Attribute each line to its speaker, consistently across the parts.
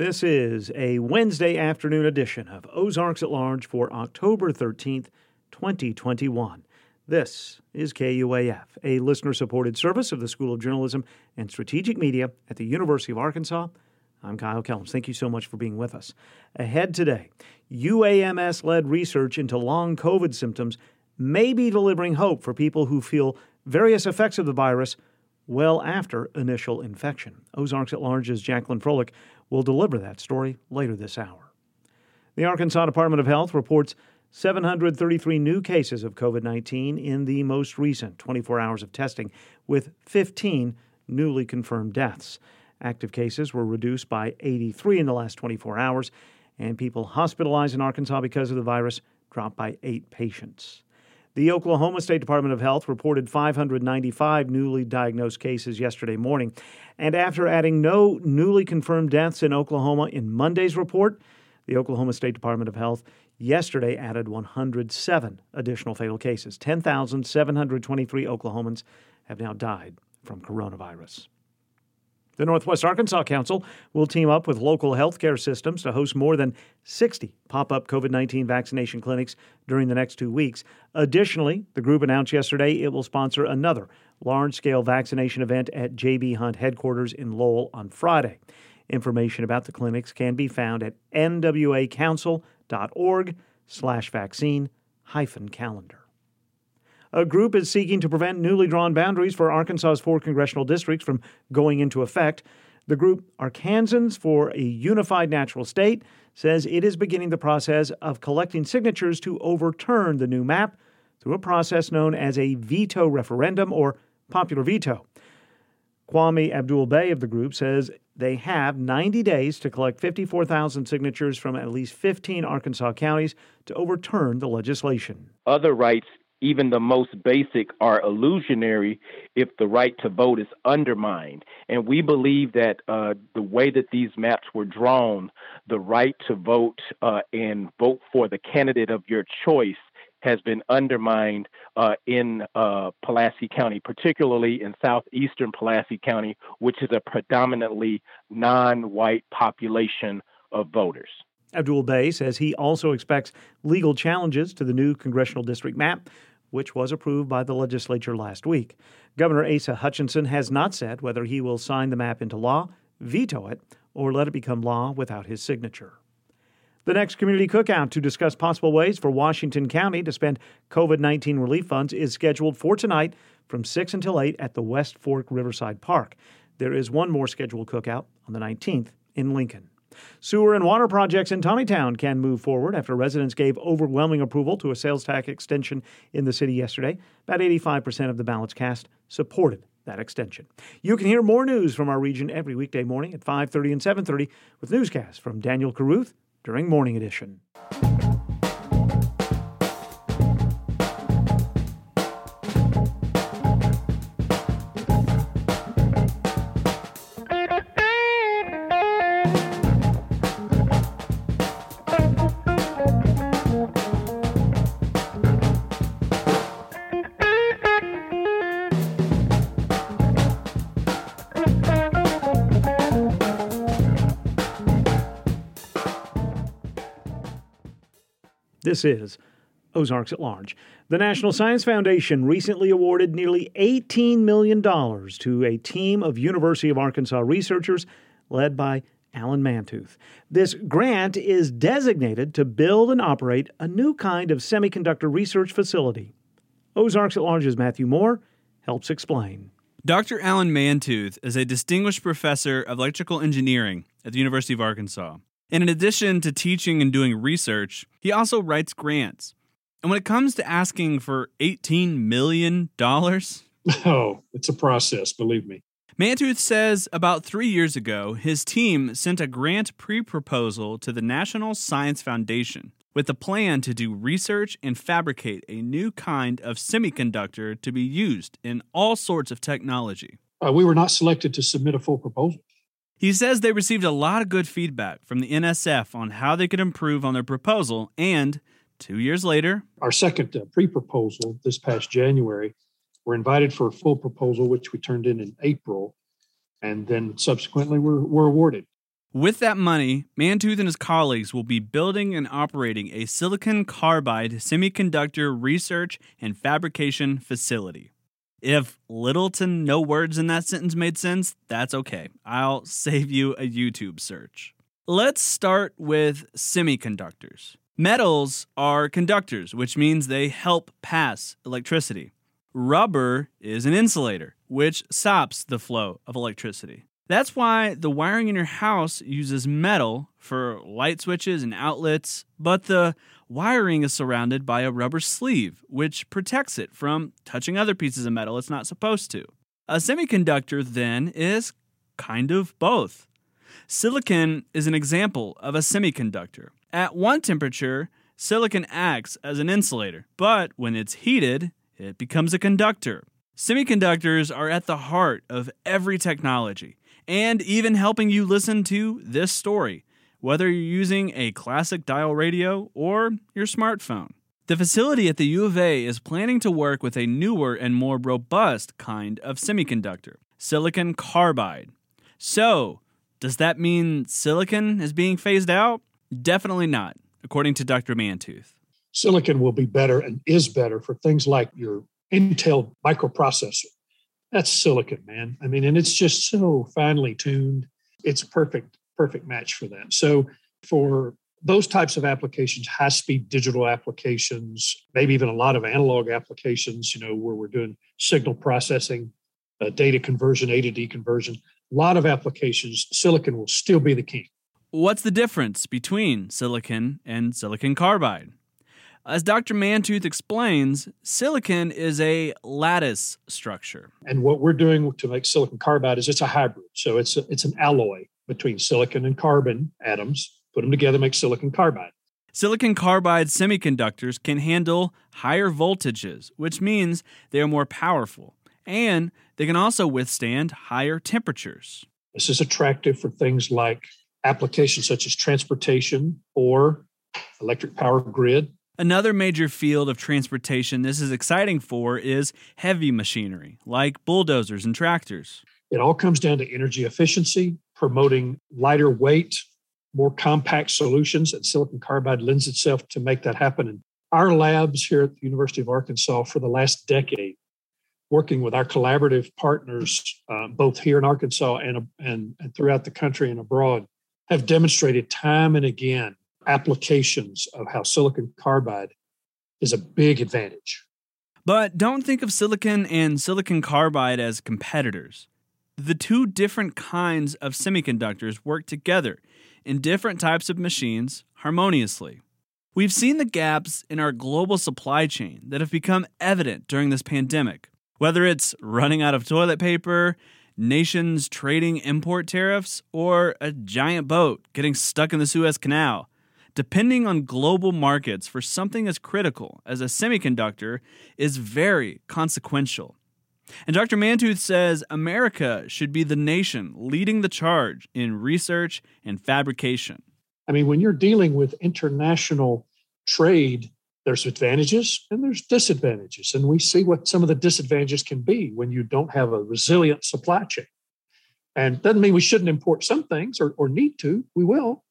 Speaker 1: This is a Wednesday afternoon edition of Ozarks at Large for October 13th, 2021. This is KUAF, a listener supported service of the School of Journalism and Strategic Media at the University of Arkansas. I'm Kyle Kellums. Thank you so much for being with us. Ahead today, UAMS led research into long COVID symptoms may be delivering hope for people who feel various effects of the virus well after initial infection. Ozarks at Large's Jacqueline Froelich will deliver that story later this hour. The Arkansas Department of Health reports 733 new cases of COVID 19 in the most recent 24 hours of testing, with 15 newly confirmed deaths. Active cases were reduced by 83 in the last 24 hours, and people hospitalized in Arkansas because of the virus dropped by eight patients. The Oklahoma State Department of Health reported 595 newly diagnosed cases yesterday morning. And after adding no newly confirmed deaths in Oklahoma in Monday's report, the Oklahoma State Department of Health yesterday added 107 additional fatal cases. 10,723 Oklahomans have now died from coronavirus. The Northwest Arkansas Council will team up with local healthcare systems to host more than 60 pop up COVID 19 vaccination clinics during the next two weeks. Additionally, the group announced yesterday it will sponsor another large scale vaccination event at JB Hunt headquarters in Lowell on Friday. Information about the clinics can be found at nwacouncil.org slash vaccine hyphen calendar. A group is seeking to prevent newly drawn boundaries for Arkansas's four congressional districts from going into effect. The group Arkansans for a Unified Natural State says it is beginning the process of collecting signatures to overturn the new map through a process known as a veto referendum or popular veto. Kwame Abdul Bey of the group says they have 90 days to collect 54,000 signatures from at least 15 Arkansas counties to overturn the legislation.
Speaker 2: Other rights even the most basic are illusionary if the right to vote is undermined. And we believe that uh, the way that these maps were drawn, the right to vote uh, and vote for the candidate of your choice has been undermined uh, in uh, Pulaski County, particularly in southeastern Pulaski County, which is a predominantly non white population of voters.
Speaker 1: Abdul Bey says he also expects legal challenges to the new congressional district map, which was approved by the legislature last week. Governor Asa Hutchinson has not said whether he will sign the map into law, veto it, or let it become law without his signature. The next community cookout to discuss possible ways for Washington County to spend COVID 19 relief funds is scheduled for tonight from 6 until 8 at the West Fork Riverside Park. There is one more scheduled cookout on the 19th in Lincoln. Sewer and water projects in Tontitown can move forward after residents gave overwhelming approval to a sales tax extension in the city yesterday. About 85% of the ballots cast supported that extension. You can hear more news from our region every weekday morning at 5:30 and 7:30 with newscasts from Daniel Caruth during Morning Edition. This is Ozarks at Large. The National Science Foundation recently awarded nearly $18 million to a team of University of Arkansas researchers led by Alan Mantooth. This grant is designated to build and operate a new kind of semiconductor research facility. Ozarks at Large's Matthew Moore helps explain.
Speaker 3: Dr. Alan Mantooth is a distinguished professor of electrical engineering at the University of Arkansas. And in addition to teaching and doing research, he also writes grants. And when it comes to asking for $18 million,
Speaker 4: oh, No, it's a process, believe me.
Speaker 3: Mantooth says about three years ago, his team sent a grant pre proposal to the National Science Foundation with a plan to do research and fabricate a new kind of semiconductor to be used in all sorts of technology.
Speaker 4: Uh, we were not selected to submit a full proposal.
Speaker 3: He says they received a lot of good feedback from the NSF on how they could improve on their proposal, and two years later,
Speaker 4: our second uh, pre proposal this past January, we're invited for a full proposal, which we turned in in April, and then subsequently we're, we're awarded.
Speaker 3: With that money, Mantooth and his colleagues will be building and operating a silicon carbide semiconductor research and fabrication facility. If little to no words in that sentence made sense, that's okay. I'll save you a YouTube search. Let's start with semiconductors. Metals are conductors, which means they help pass electricity. Rubber is an insulator, which stops the flow of electricity. That's why the wiring in your house uses metal for light switches and outlets, but the wiring is surrounded by a rubber sleeve, which protects it from touching other pieces of metal it's not supposed to. A semiconductor, then, is kind of both. Silicon is an example of a semiconductor. At one temperature, silicon acts as an insulator, but when it's heated, it becomes a conductor. Semiconductors are at the heart of every technology and even helping you listen to this story, whether you're using a classic dial radio or your smartphone. The facility at the U of A is planning to work with a newer and more robust kind of semiconductor, silicon carbide. So, does that mean silicon is being phased out? Definitely not, according to Dr. Mantooth.
Speaker 4: Silicon will be better and is better for things like your Intel microprocessor that's silicon, man. I mean, and it's just so finely tuned. It's perfect, perfect match for that. So for those types of applications, high speed digital applications, maybe even a lot of analog applications, you know, where we're doing signal processing, uh, data conversion, A to D conversion, a lot of applications, silicon will still be the king.
Speaker 3: What's the difference between silicon and silicon carbide? As Dr. Mantooth explains, silicon is a lattice structure.
Speaker 4: And what we're doing to make silicon carbide is it's a hybrid. So it's a, it's an alloy between silicon and carbon atoms. Put them together, make silicon carbide.
Speaker 3: Silicon carbide semiconductors can handle higher voltages, which means they are more powerful, and they can also withstand higher temperatures.
Speaker 4: This is attractive for things like applications such as transportation or electric power grid
Speaker 3: Another major field of transportation this is exciting for is heavy machinery, like bulldozers and tractors.
Speaker 4: It all comes down to energy efficiency, promoting lighter weight, more compact solutions, and silicon carbide lends itself to make that happen. And our labs here at the University of Arkansas for the last decade, working with our collaborative partners, uh, both here in Arkansas and, and, and throughout the country and abroad, have demonstrated time and again applications of how silicon carbide is a big advantage.
Speaker 3: But don't think of silicon and silicon carbide as competitors. The two different kinds of semiconductors work together in different types of machines harmoniously. We've seen the gaps in our global supply chain that have become evident during this pandemic, whether it's running out of toilet paper, nations trading import tariffs, or a giant boat getting stuck in the Suez Canal depending on global markets for something as critical as a semiconductor is very consequential. And Dr. Mantooth says America should be the nation leading the charge in research and fabrication.
Speaker 4: I mean, when you're dealing with international trade, there's advantages and there's disadvantages. And we see what some of the disadvantages can be when you don't have a resilient supply chain. And doesn't mean we shouldn't import some things or, or need to, we will.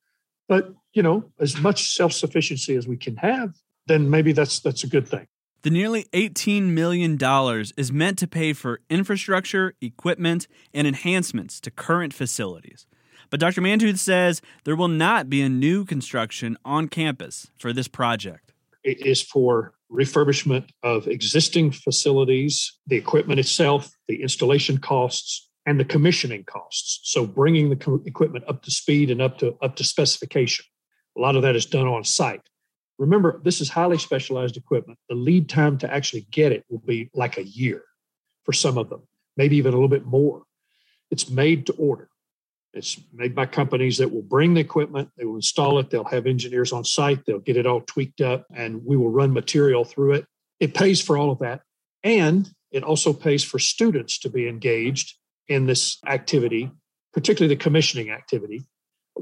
Speaker 4: But you know, as much self-sufficiency as we can have, then maybe that's that's a good thing.
Speaker 3: The nearly $18 million is meant to pay for infrastructure, equipment, and enhancements to current facilities. But Dr. Mantooth says there will not be a new construction on campus for this project.
Speaker 4: It is for refurbishment of existing facilities, the equipment itself, the installation costs, and the commissioning costs. So bringing the co- equipment up to speed and up to up to specification. A lot of that is done on site. Remember, this is highly specialized equipment. The lead time to actually get it will be like a year for some of them, maybe even a little bit more. It's made to order. It's made by companies that will bring the equipment, they will install it, they'll have engineers on site, they'll get it all tweaked up, and we will run material through it. It pays for all of that. And it also pays for students to be engaged in this activity, particularly the commissioning activity.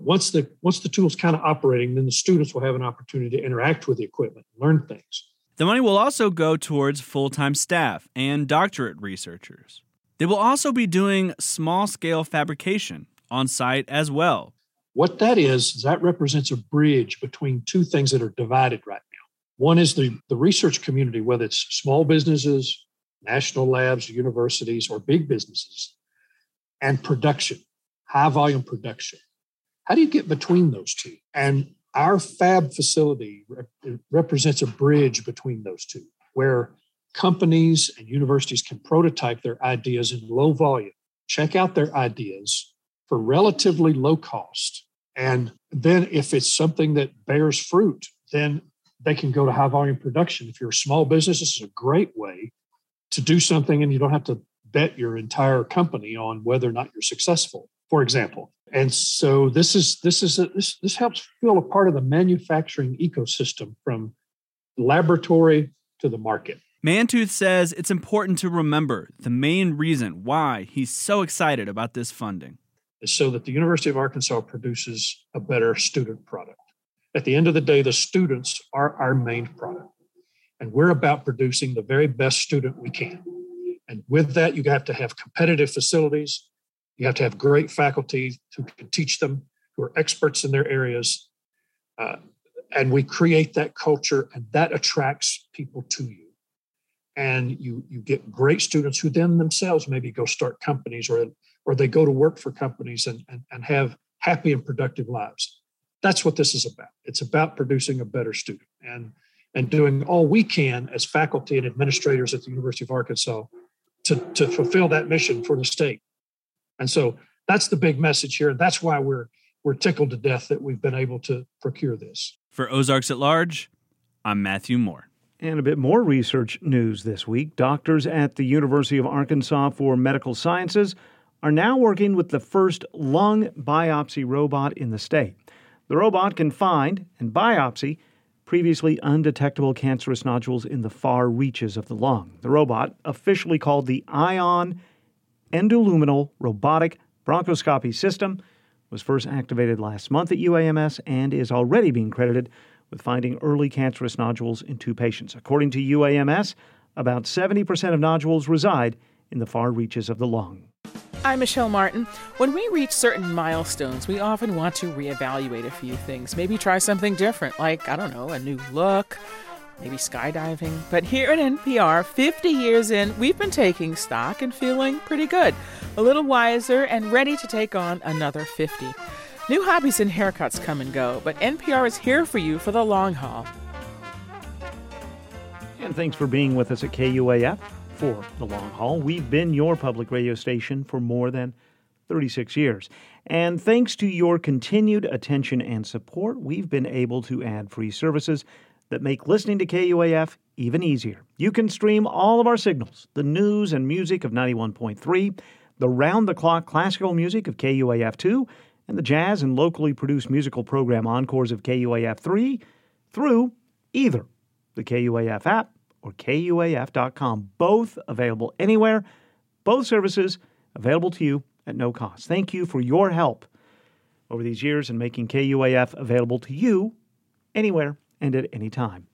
Speaker 4: Once the once the tool's kind of operating, then the students will have an opportunity to interact with the equipment, learn things.
Speaker 3: The money will also go towards full-time staff and doctorate researchers. They will also be doing small-scale fabrication on site as well.
Speaker 4: What that is, is that represents a bridge between two things that are divided right now. One is the, the research community, whether it's small businesses, national labs, universities, or big businesses, and production, high volume production. How do you get between those two? And our fab facility rep- represents a bridge between those two, where companies and universities can prototype their ideas in low volume, check out their ideas for relatively low cost. And then, if it's something that bears fruit, then they can go to high volume production. If you're a small business, this is a great way to do something and you don't have to bet your entire company on whether or not you're successful for example and so this is this is a, this this helps feel a part of the manufacturing ecosystem from laboratory to the market
Speaker 3: Mantooth says it's important to remember the main reason why he's so excited about this funding
Speaker 4: is so that the University of Arkansas produces a better student product. At the end of the day, the students are our main product. And we're about producing the very best student we can. And with that, you have to have competitive facilities. You have to have great faculty who can teach them, who are experts in their areas. Uh, and we create that culture, and that attracts people to you. And you, you get great students who then themselves maybe go start companies or, or they go to work for companies and, and, and have happy and productive lives. That's what this is about. It's about producing a better student. And and doing all we can as faculty and administrators at the University of Arkansas to, to fulfill that mission for the state. And so that's the big message here. That's why we're we're tickled to death that we've been able to procure this.
Speaker 3: For Ozarks at Large, I'm Matthew Moore.
Speaker 1: And a bit more research news this week. Doctors at the University of Arkansas for Medical Sciences are now working with the first lung biopsy robot in the state. The robot can find and biopsy previously undetectable cancerous nodules in the far reaches of the lung. The robot, officially called the ION Endoluminal Robotic Bronchoscopy System, was first activated last month at UAMS and is already being credited with finding early cancerous nodules in two patients. According to UAMS, about 70% of nodules reside in the far reaches of the lung.
Speaker 5: I'm Michelle Martin. When we reach certain milestones, we often want to reevaluate a few things. Maybe try something different, like, I don't know, a new look, maybe skydiving. But here at NPR, 50 years in, we've been taking stock and feeling pretty good, a little wiser, and ready to take on another 50. New hobbies and haircuts come and go, but NPR is here for you for the long haul.
Speaker 1: And thanks for being with us at KUAF for the long haul. We've been your public radio station for more than 36 years. And thanks to your continued attention and support, we've been able to add free services that make listening to KUAF even easier. You can stream all of our signals the news and music of 91.3, the round the clock classical music of KUAF 2, and the jazz and locally produced musical program encores of KUAF 3 through either the KUAF app or KUAF.com. Both available anywhere, both services available to you at no cost. Thank you for your help over these years in making KUAF available to you anywhere and at any time.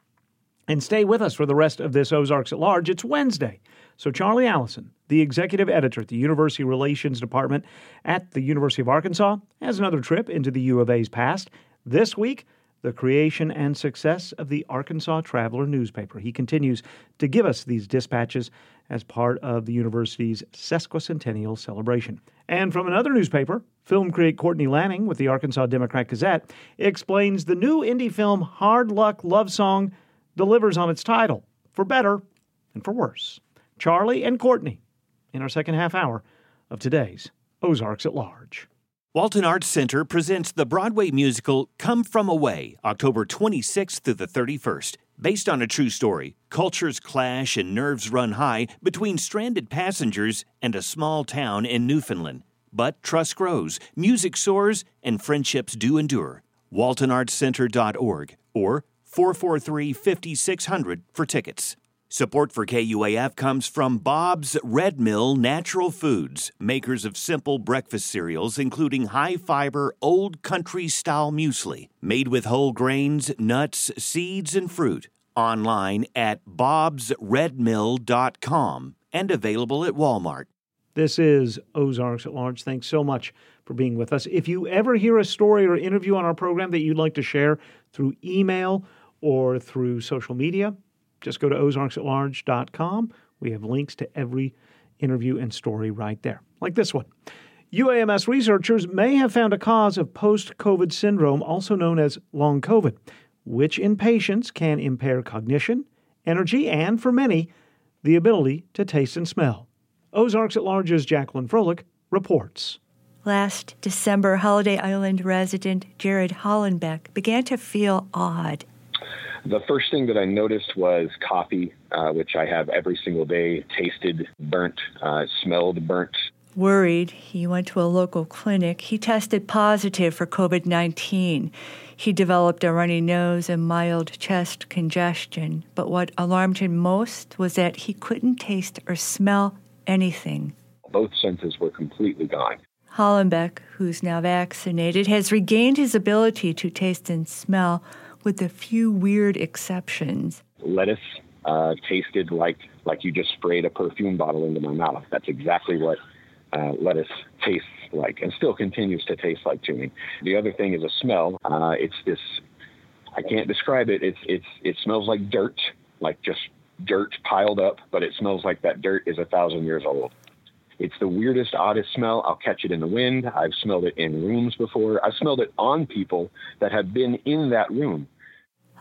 Speaker 1: And stay with us for the rest of this Ozarks at Large. It's Wednesday. So, Charlie Alison, the executive editor at the University Relations Department at the University of Arkansas, has another trip into the U of A's past. This week, the creation and success of the Arkansas Traveler newspaper. He continues to give us these dispatches as part of the university's sesquicentennial celebration. And from another newspaper, film critic Courtney Lanning with the Arkansas Democrat Gazette explains the new indie film Hard Luck Love Song delivers on its title, for better and for worse. Charlie and Courtney in our second half hour of today's Ozarks at Large.
Speaker 6: Walton Arts Center presents the Broadway musical Come From Away, October 26th through the 31st. Based on a true story, cultures clash and nerves run high between stranded passengers and a small town in Newfoundland. But trust grows, music soars, and friendships do endure. WaltonArtsCenter.org or 443 5600 for tickets. Support for KUAF comes from Bob's Red Mill Natural Foods, makers of simple breakfast cereals including high fiber, old country style muesli, made with whole grains, nuts, seeds, and fruit. Online at bobsredmill.com and available at Walmart.
Speaker 1: This is Ozarks at Large. Thanks so much for being with us. If you ever hear a story or interview on our program that you'd like to share through email or through social media, just go to ozarksatlarge.com. We have links to every interview and story right there, like this one. UAMS researchers may have found a cause of post COVID syndrome, also known as long COVID, which in patients can impair cognition, energy, and for many, the ability to taste and smell. Ozarks at Large's Jacqueline Froelich reports.
Speaker 7: Last December, Holiday Island resident Jared Hollenbeck began to feel odd.
Speaker 8: The first thing that I noticed was coffee, uh, which I have every single day, tasted burnt, uh, smelled burnt.
Speaker 7: Worried, he went to a local clinic. He tested positive for COVID 19. He developed a runny nose and mild chest congestion. But what alarmed him most was that he couldn't taste or smell anything.
Speaker 8: Both senses were completely gone.
Speaker 7: Hollenbeck, who's now vaccinated, has regained his ability to taste and smell with a few weird exceptions.
Speaker 8: Lettuce uh, tasted like like you just sprayed a perfume bottle into my mouth. That's exactly what uh, lettuce tastes like, and still continues to taste like to me. The other thing is a smell. Uh, it's this. I can't describe it. It's it's it smells like dirt, like just dirt piled up, but it smells like that dirt is a thousand years old. It's the weirdest, oddest smell. I'll catch it in the wind. I've smelled it in rooms before. I've smelled it on people that have been in that room.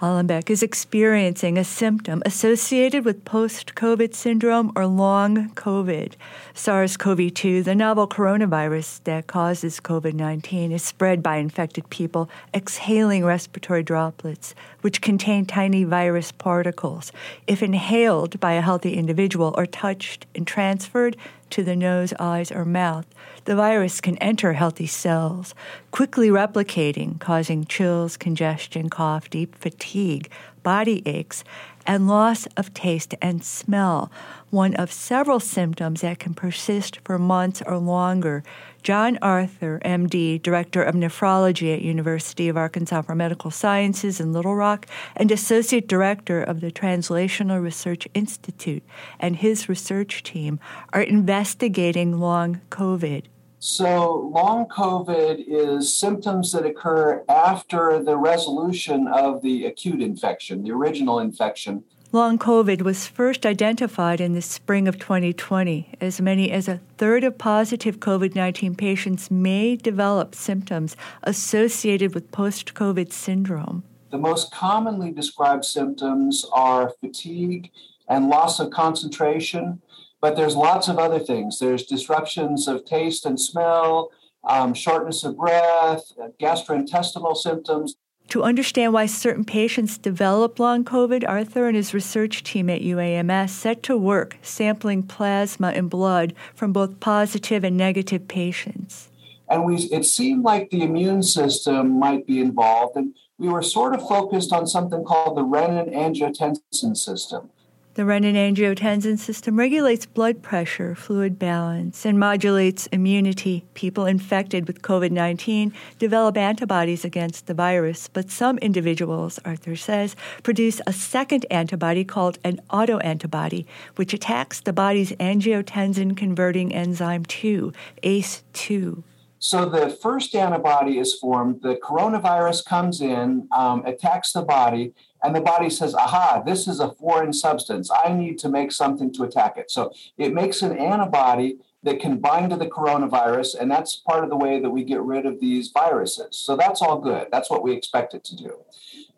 Speaker 7: Hollenbeck is experiencing a symptom associated with post COVID syndrome or long COVID. SARS CoV 2, the novel coronavirus that causes COVID 19, is spread by infected people exhaling respiratory droplets, which contain tiny virus particles. If inhaled by a healthy individual or touched and transferred to the nose, eyes, or mouth, the virus can enter healthy cells, quickly replicating, causing chills, congestion, cough, deep fatigue, body aches, and loss of taste and smell, one of several symptoms that can persist for months or longer. John Arthur, MD, Director of Nephrology at University of Arkansas for Medical Sciences in Little Rock and Associate Director of the Translational Research Institute, and his research team are investigating long COVID.
Speaker 9: So, long COVID is symptoms that occur after the resolution of the acute infection, the original infection.
Speaker 7: Long COVID was first identified in the spring of 2020. As many as a third of positive COVID 19 patients may develop symptoms associated with post COVID syndrome.
Speaker 9: The most commonly described symptoms are fatigue and loss of concentration, but there's lots of other things. There's disruptions of taste and smell, um, shortness of breath, gastrointestinal symptoms.
Speaker 7: To understand why certain patients develop long COVID, Arthur and his research team at UAMS set to work sampling plasma and blood from both positive and negative patients.
Speaker 9: And we, it seemed like the immune system might be involved, and we were sort of focused on something called the renin angiotensin system.
Speaker 7: The renin-angiotensin system regulates blood pressure, fluid balance, and modulates immunity. People infected with COVID 19 develop antibodies against the virus, but some individuals, Arthur says, produce a second antibody called an autoantibody, which attacks the body's angiotensin converting enzyme 2, ACE2.
Speaker 9: So the first antibody is formed, the coronavirus comes in, um, attacks the body, and the body says, aha, this is a foreign substance. I need to make something to attack it. So it makes an antibody that can bind to the coronavirus, and that's part of the way that we get rid of these viruses. So that's all good. That's what we expect it to do.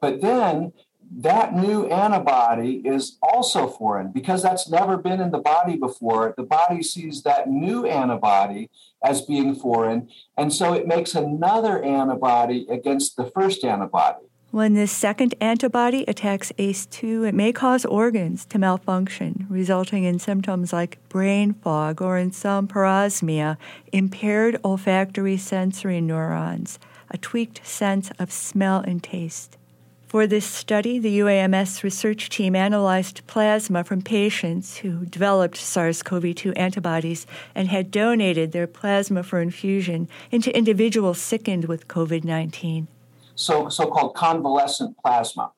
Speaker 9: But then that new antibody is also foreign because that's never been in the body before. The body sees that new antibody as being foreign, and so it makes another antibody against the first antibody.
Speaker 7: When this second antibody attacks ACE2, it may cause organs to malfunction, resulting in symptoms like brain fog or, in some parosmia, impaired olfactory sensory neurons, a tweaked sense of smell and taste. For this study, the UAMS research team analyzed plasma from patients who developed SARS CoV 2 antibodies and had donated their plasma for infusion into individuals sickened with COVID 19.
Speaker 9: So, so-called convalescent plasma.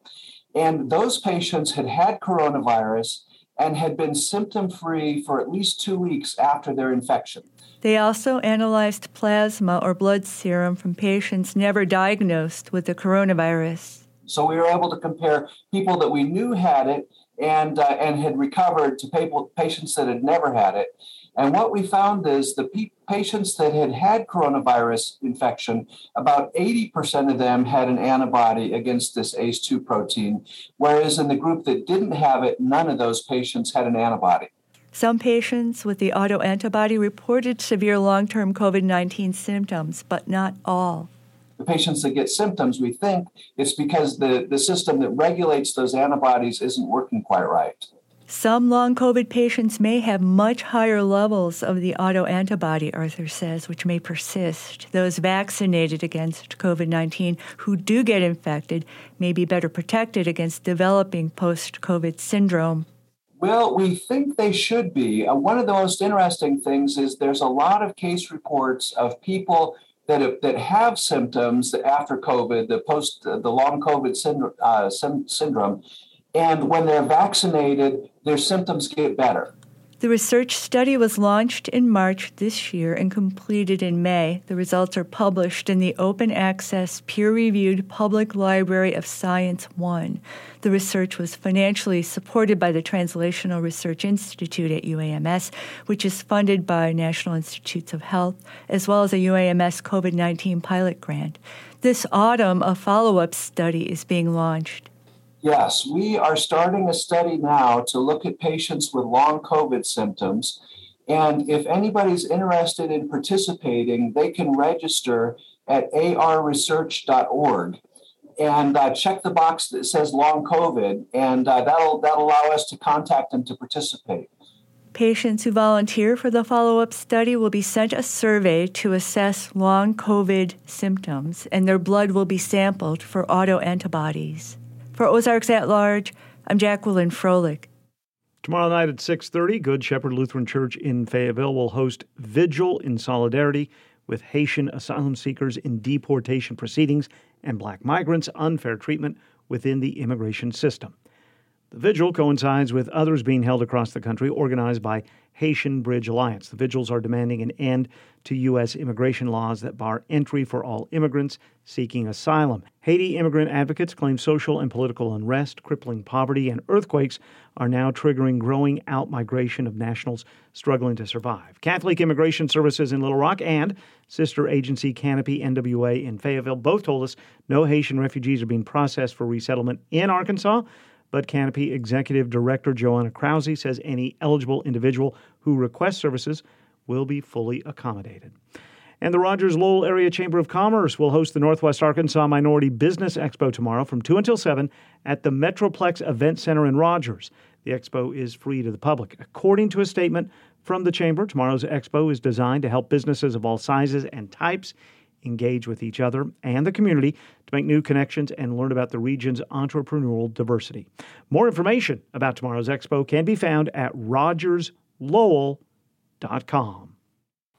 Speaker 9: And those patients had had coronavirus and had been symptom free for at least two weeks after their infection.
Speaker 7: They also analyzed plasma or blood serum from patients never diagnosed with the coronavirus.
Speaker 9: So we were able to compare people that we knew had it and uh, and had recovered to people, patients that had never had it. And what we found is the pe- patients that had had coronavirus infection, about 80% of them had an antibody against this ACE2 protein, whereas in the group that didn't have it, none of those patients had an antibody.
Speaker 7: Some patients with the autoantibody reported severe long term COVID 19 symptoms, but not all
Speaker 9: the patients that get symptoms, we think it's because the, the system that regulates those antibodies isn't working quite right.
Speaker 7: Some long COVID patients may have much higher levels of the autoantibody, Arthur says, which may persist. Those vaccinated against COVID 19 who do get infected may be better protected against developing post COVID syndrome.
Speaker 9: Well, we think they should be. Uh, one of the most interesting things is there's a lot of case reports of people that have, that have symptoms after COVID, the post the long COVID syndrome, uh, syndrome, and when they're vaccinated, their symptoms get better.
Speaker 7: The research study was launched in March this year and completed in May. The results are published in the open access, peer reviewed Public Library of Science 1. The research was financially supported by the Translational Research Institute at UAMS, which is funded by National Institutes of Health, as well as a UAMS COVID 19 pilot grant. This autumn, a follow up study is being launched.
Speaker 9: Yes, we are starting a study now to look at patients with long COVID symptoms. And if anybody's interested in participating, they can register at arresearch.org and uh, check the box that says long COVID, and uh, that'll that'll allow us to contact them to participate.
Speaker 7: Patients who volunteer for the follow up study will be sent a survey to assess long COVID symptoms, and their blood will be sampled for autoantibodies. For Ozarks at Large, I'm Jacqueline Froelich.
Speaker 1: Tomorrow night at 6:30, Good Shepherd Lutheran Church in Fayetteville will host Vigil in solidarity with Haitian asylum seekers in deportation proceedings and black migrants' unfair treatment within the immigration system. The vigil coincides with others being held across the country organized by Haitian Bridge Alliance. The vigils are demanding an end to U.S. immigration laws that bar entry for all immigrants seeking asylum. Haiti immigrant advocates claim social and political unrest, crippling poverty, and earthquakes are now triggering growing out migration of nationals struggling to survive. Catholic Immigration Services in Little Rock and sister agency Canopy NWA in Fayetteville both told us no Haitian refugees are being processed for resettlement in Arkansas. Canopy Executive Director Joanna Krause says any eligible individual who requests services will be fully accommodated. And the Rogers Lowell Area Chamber of Commerce will host the Northwest Arkansas Minority Business Expo tomorrow from 2 until 7 at the Metroplex Event Center in Rogers. The expo is free to the public. According to a statement from the Chamber, tomorrow's expo is designed to help businesses of all sizes and types engage with each other and the community to make new connections and learn about the region's entrepreneurial diversity. More information about tomorrow's expo can be found at rogerslowell.com.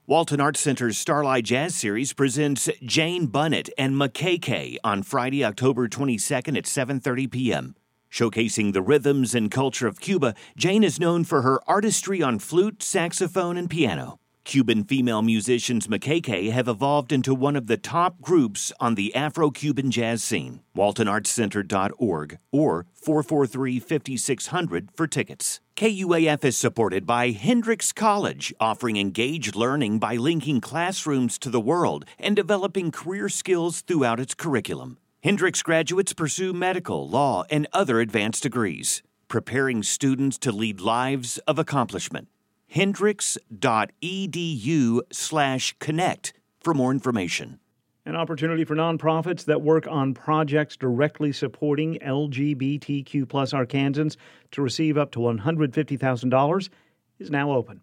Speaker 6: Walton Arts Center's Starlight Jazz Series presents Jane Bunnett and Maqueque on Friday, October 22nd at 7:30 p.m. Showcasing the rhythms and culture of Cuba, Jane is known for her artistry on flute, saxophone, and piano. Cuban female musicians Maqueque have evolved into one of the top groups on the Afro Cuban jazz scene. WaltonArtsCenter.org or 443 5600 for tickets. KUAF is supported by Hendrix College, offering engaged learning by linking classrooms to the world and developing career skills throughout its curriculum. Hendrix graduates pursue medical, law, and other advanced degrees, preparing students to lead lives of accomplishment hendrix.edu slash connect for more information.
Speaker 1: An opportunity for nonprofits that work on projects directly supporting LGBTQ plus Arkansans to receive up to $150,000 is now open.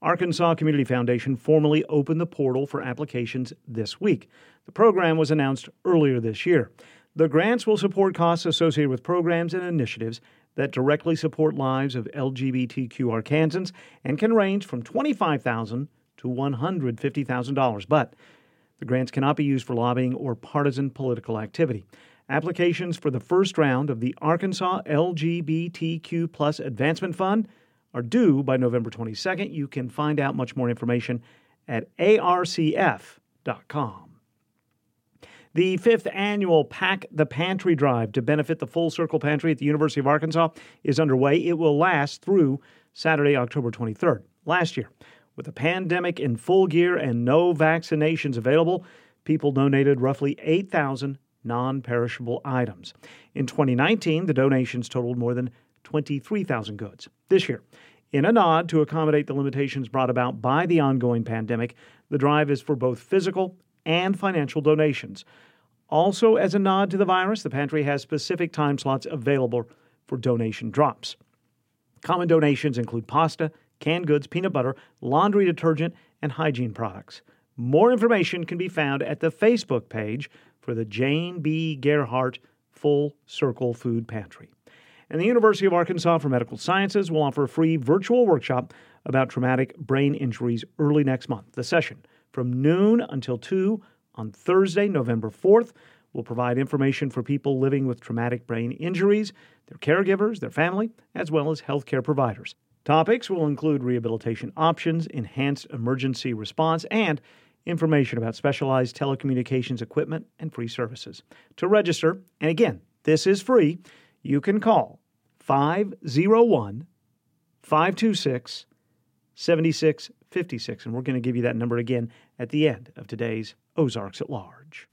Speaker 1: Arkansas Community Foundation formally opened the portal for applications this week. The program was announced earlier this year. The grants will support costs associated with programs and initiatives that directly support lives of LGBTQ Arkansans and can range from 25,000 to $150,000. But the grants cannot be used for lobbying or partisan political activity. Applications for the first round of the Arkansas LGBTQ Plus Advancement Fund are due by November 22nd. You can find out much more information at arcf.com. The fifth annual Pack the Pantry Drive to benefit the Full Circle Pantry at the University of Arkansas is underway. It will last through Saturday, October 23rd. Last year, with the pandemic in full gear and no vaccinations available, people donated roughly 8,000 non perishable items. In 2019, the donations totaled more than 23,000 goods. This year, in a nod to accommodate the limitations brought about by the ongoing pandemic, the drive is for both physical and financial donations. Also, as a nod to the virus, the pantry has specific time slots available for donation drops. Common donations include pasta, canned goods, peanut butter, laundry detergent, and hygiene products. More information can be found at the Facebook page for the Jane B. Gearhart Full Circle Food Pantry. And the University of Arkansas for Medical Sciences will offer a free virtual workshop about traumatic brain injuries early next month. The session, from noon until 2 on Thursday, November 4th, will provide information for people living with traumatic brain injuries, their caregivers, their family, as well as healthcare providers. Topics will include rehabilitation options, enhanced emergency response, and information about specialized telecommunications equipment and free services. To register, and again, this is free, you can call 501 526 7656. And we're going to give you that number again at the end of today's Ozarks at Large.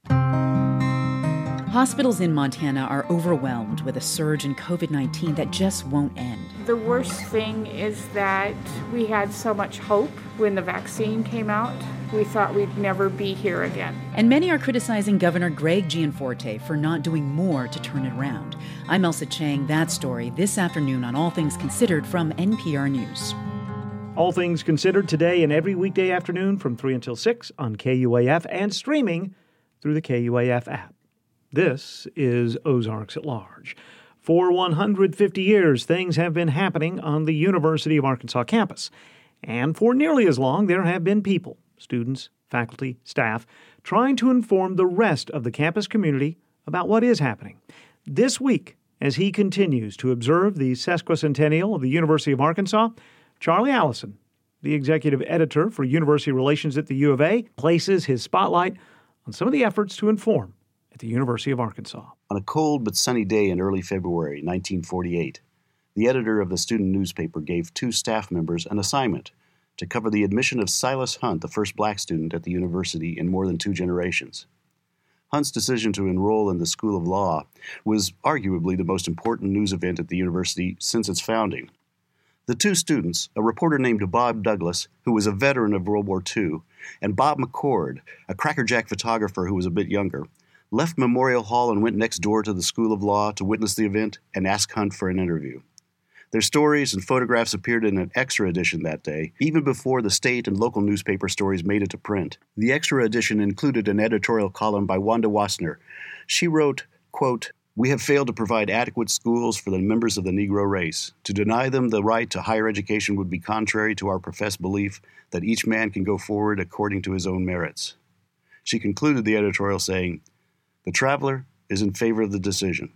Speaker 10: Hospitals in Montana are overwhelmed with a surge in COVID 19 that just won't end.
Speaker 11: The worst thing is that we had so much hope when the vaccine came out. We thought we'd never be here again.
Speaker 10: And many are criticizing Governor Greg Gianforte for not doing more to turn it around. I'm Ailsa Chang. That story this afternoon on All Things Considered from NPR News.
Speaker 1: All Things Considered today and every weekday afternoon from 3 until 6 on KUAF and streaming through the KUAF app. This is Ozarks at Large. For 150 years, things have been happening on the University of Arkansas campus. And for nearly as long, there have been people, students, faculty, staff, trying to inform the rest of the campus community about what is happening. This week, as he continues to observe the sesquicentennial of the University of Arkansas, Charlie Alison, the executive editor for University Relations at the U of A, places his spotlight on some of the efforts to inform at the University of Arkansas.
Speaker 12: On a cold but sunny day in early February 1948, the editor of the student newspaper gave two staff members an assignment to cover the admission of Silas Hunt, the first black student at the university in more than two generations. Hunt's decision to enroll in the School of Law was arguably the most important news event at the university since its founding. The two students, a reporter named Bob Douglas, who was a veteran of World War II, and Bob McCord, a crackerjack photographer who was a bit younger, left Memorial Hall and went next door to the School of Law to witness the event and ask Hunt for an interview. Their stories and photographs appeared in an extra edition that day, even before the state and local newspaper stories made it to print. The extra edition included an editorial column by Wanda Wasner. She wrote, quote, we have failed to provide adequate schools for the members of the Negro race. To deny them the right to higher education would be contrary to our professed belief that each man can go forward according to his own merits. She concluded the editorial saying, the traveler is in favor of the decision.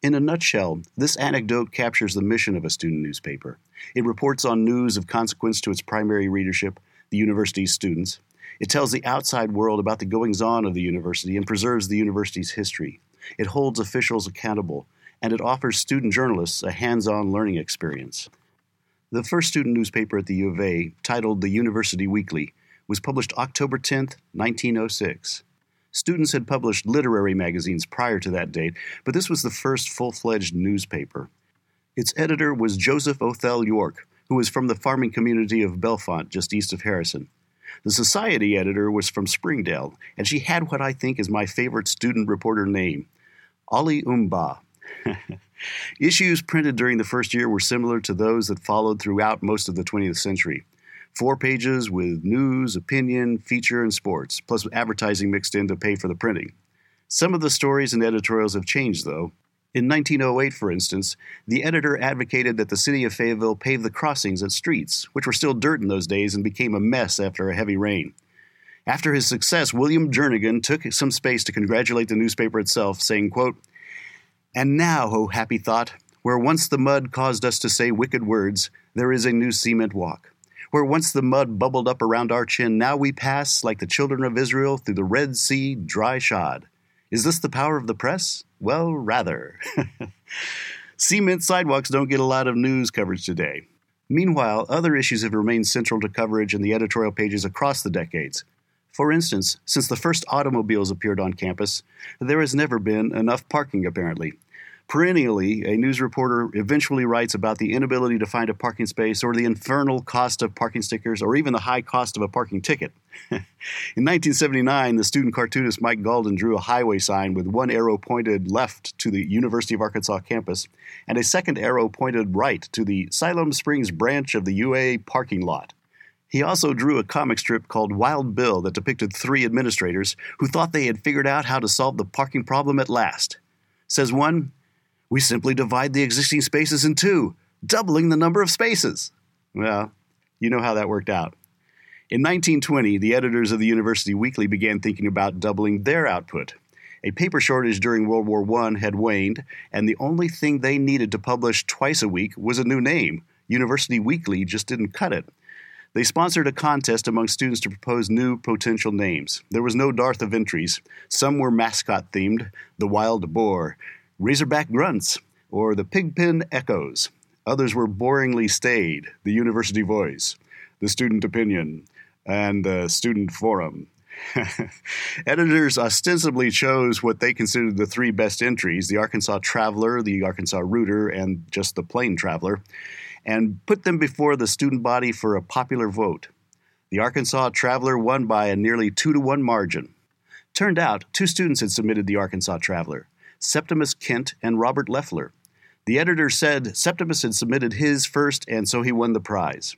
Speaker 12: In a nutshell, this anecdote captures the mission of a student newspaper. It reports on news of consequence to its primary readership, the university's students. It tells the outside world about the goings on of the university and preserves the university's history. It holds officials accountable, and it offers student journalists a hands on learning experience. The first student newspaper at the U of A, titled the University Weekly, was published October 10, 1906. Students had published literary magazines prior to that date, but this was the first full fledged newspaper. Its editor was Joseph Othell York, who was from the farming community of Bellefonte, just east of Harrison. The society editor was from Springdale, and she had what I think is my favorite student reporter name Ali Umba. Issues printed during the first year were similar to those that followed throughout most of the 20th century. Four pages with news, opinion, feature, and sports, plus advertising mixed in to pay for the printing. Some of the stories and editorials have changed, though. In 1908, for instance, the editor advocated that the city of Fayetteville pave the crossings at streets, which were still dirt in those days and became a mess after a heavy rain. After his success, William Jernigan took some space to congratulate the newspaper itself, saying, quote, And now, O happy thought, where once the mud caused us to say wicked words, there is a new cement walk. Where once the mud bubbled up around our chin, now we pass, like the children of Israel, through the Red Sea dry shod. Is this the power of the press? Well, rather. Cement sidewalks don't get a lot of news coverage today. Meanwhile, other issues have remained central to coverage in the editorial pages across the decades. For instance, since the first automobiles appeared on campus, there has never been enough parking, apparently. Perennially, a news reporter eventually writes about the inability to find a parking space or the infernal cost of parking stickers or even the high cost of a parking ticket. In 1979, the student cartoonist Mike Galden drew a highway sign with one arrow pointed left to the University of Arkansas campus and a second arrow pointed right to the Siloam Springs branch of the UA parking lot. He also drew a comic strip called Wild Bill that depicted three administrators who thought they had figured out how to solve the parking problem at last. Says one, we simply divide the existing spaces in two, doubling the number of spaces. Well, you know how that worked out. In 1920, the editors of the University Weekly began thinking about doubling their output. A paper shortage during World War I had waned, and the only thing they needed to publish twice a week was a new name. University Weekly just didn't cut it. They sponsored a contest among students to propose new potential names. There was no dearth of entries. Some were mascot themed the Wild Boar, Razorback Grunts, or the Pigpen Echoes. Others were boringly staid, the University Voice, the Student Opinion, and the Student Forum. Editors ostensibly chose what they considered the three best entries the Arkansas Traveler, the Arkansas Rooter, and just the Plain Traveler, and put them before the student body for a popular vote. The Arkansas Traveler won by a nearly two to one margin. Turned out, two students had submitted the Arkansas Traveler. Septimus Kent and Robert Leffler. The editor said Septimus had submitted his first, and so he won the prize.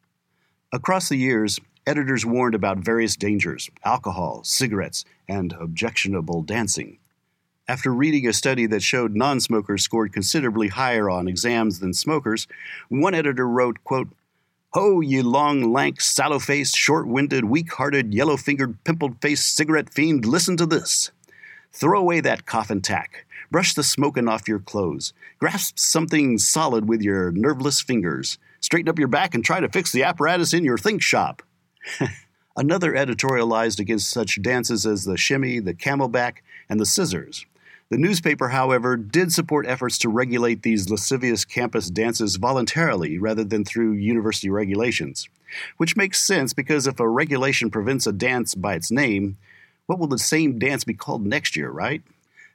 Speaker 12: Across the years, editors warned about various dangers alcohol, cigarettes, and objectionable dancing. After reading a study that showed non smokers scored considerably higher on exams than smokers, one editor wrote, quote, Ho, ye long, lank, sallow faced, short winded, weak hearted, yellow fingered, pimpled faced cigarette fiend, listen to this. Throw away that coffin tack. Brush the smoking off your clothes. Grasp something solid with your nerveless fingers. Straighten up your back and try to fix the apparatus in your think shop. Another editorialized against such dances as the shimmy, the camelback, and the scissors. The newspaper, however, did support efforts to regulate these lascivious campus dances voluntarily rather than through university regulations. Which makes sense because if a regulation prevents a dance by its name, what will the same dance be called next year, right?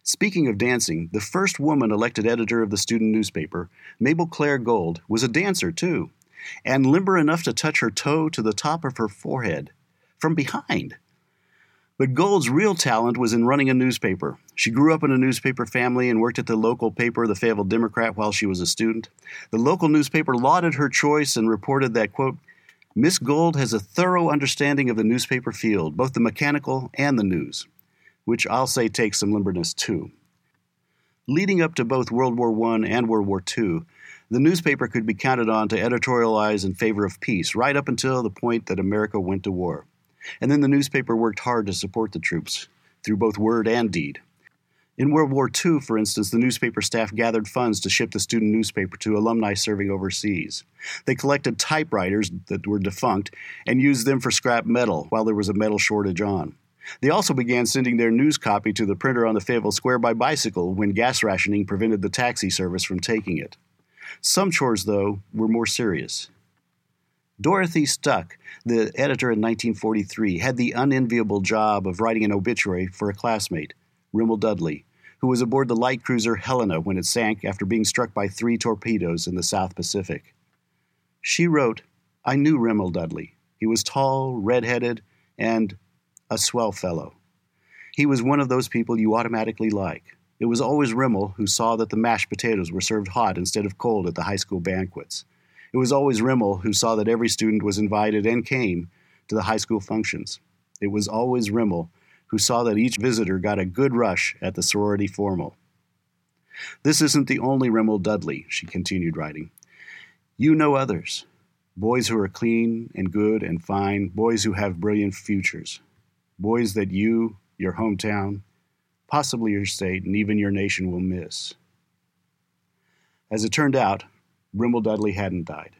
Speaker 12: Speaking of dancing, the first woman elected editor of the student newspaper, Mabel Claire Gold, was a dancer too, and limber enough to touch her toe to the top of her forehead from behind. But Gold's real talent was in running a newspaper. She grew up in a newspaper family and worked at the local paper, the Fayetteville Democrat, while she was a student. The local newspaper lauded her choice and reported that, quote, Miss Gold has a thorough understanding of the newspaper field, both the mechanical and the news which I'll say takes some limberness too. Leading up to both World War I and World War II, the newspaper could be counted on to editorialize in favor of peace right up until the point that America went to war. And then the newspaper worked hard to support the troops through both word and deed. In World War II, for instance, the newspaper staff gathered funds to ship the student newspaper to alumni serving overseas. They collected typewriters that were defunct and used them for scrap metal while there was a metal shortage on. They also began sending their news copy to the printer on the Fayetteville Square by bicycle when gas rationing prevented the taxi service from taking it. Some chores, though, were more serious. Dorothy Stuck, the editor in 1943, had the unenviable job of writing an obituary for a classmate, Rimmel Dudley, who was aboard the light cruiser Helena when it sank after being struck by three torpedoes in the South Pacific. She wrote, I knew Rimmel Dudley. He was tall, red-headed, and a swell fellow. He was one of those people you automatically like. It was always Rimmel who saw that the mashed potatoes were served hot instead of cold at the high school banquets. It was always Rimmel who saw that every student was invited and came to the high school functions. It was always Rimmel who saw that each visitor got a good rush at the sorority formal. This isn't the only Rimmel Dudley, she continued writing. You know others. Boys who are clean and good and fine, boys who have brilliant futures. boys that you, your hometown, possibly your state, and even your nation will miss. As it turned out, Rimmel Dudley hadn't died.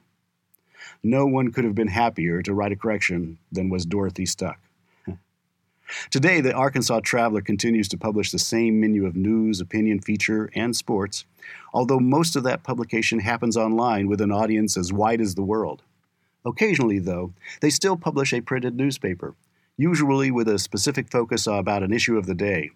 Speaker 12: No one could have been happier to write a correction than was Dorothy Stuck. Today, the Arkansas Traveler continues to publish the same menu of news, opinion, feature, and sports, although most of that publication happens online with an audience as wide as the world. Occasionally, though, they still publish a printed newspaper, usually with a specific focus about an issue of the day.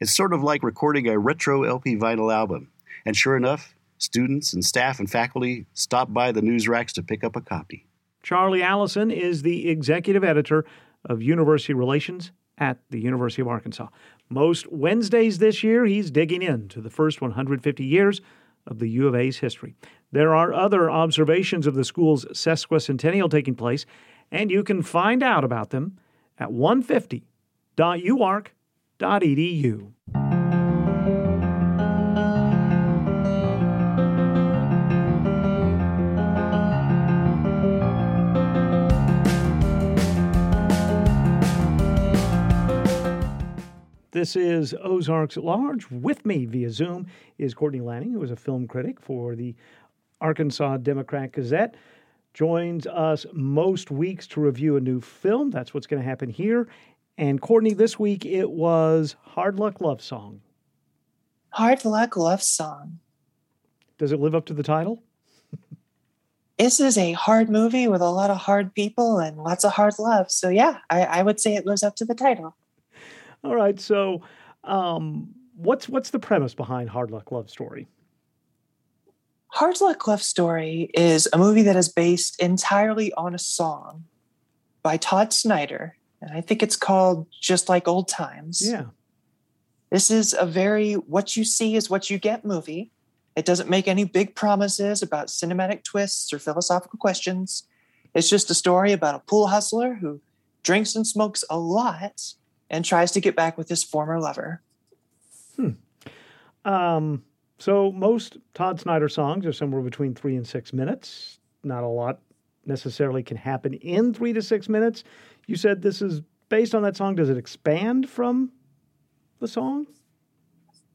Speaker 12: It's sort of like recording a retro LP vinyl album, and sure enough, students and staff and faculty stop by the news racks to pick up a copy.
Speaker 1: Charlie Alison is the executive editor of University Relations at the University of Arkansas. Most Wednesdays this year, he's digging into the first 150 years of the U of A's history. There are other observations of the school's sesquicentennial taking place, and you can find out about them at 150.uark.edu. This is Ozarks at Large. With me via Zoom is Courtney Lanning, who is a film critic for the Arkansas Democrat Gazette. Joins us most weeks to review a new film. That's what's going to happen here. And Courtney, this week it was Hard Luck Love Song.
Speaker 13: Hard Luck Love Song.
Speaker 1: Does it live up to the title?
Speaker 13: this is a hard movie with a lot of hard people and lots of hard love. So, yeah, I, I would say it lives up to the title.
Speaker 1: All right. So, um, what's what's the premise behind Hard Luck Love Story?
Speaker 13: Hard Luck Love Story is a movie that is based entirely on a song by Todd Snider, and I think it's called Just Like Old Times.
Speaker 1: Yeah.
Speaker 13: This is a very what you see is what you get movie. It doesn't make any big promises about cinematic twists or philosophical questions. It's just a story about a pool hustler who drinks and smokes a lot and tries to get back with his former lover.
Speaker 1: Hmm. Um, so most Todd Snider songs are somewhere between three and six minutes. Not a lot necessarily can happen in three to six minutes. You said this is based on that song. Does it expand from the song?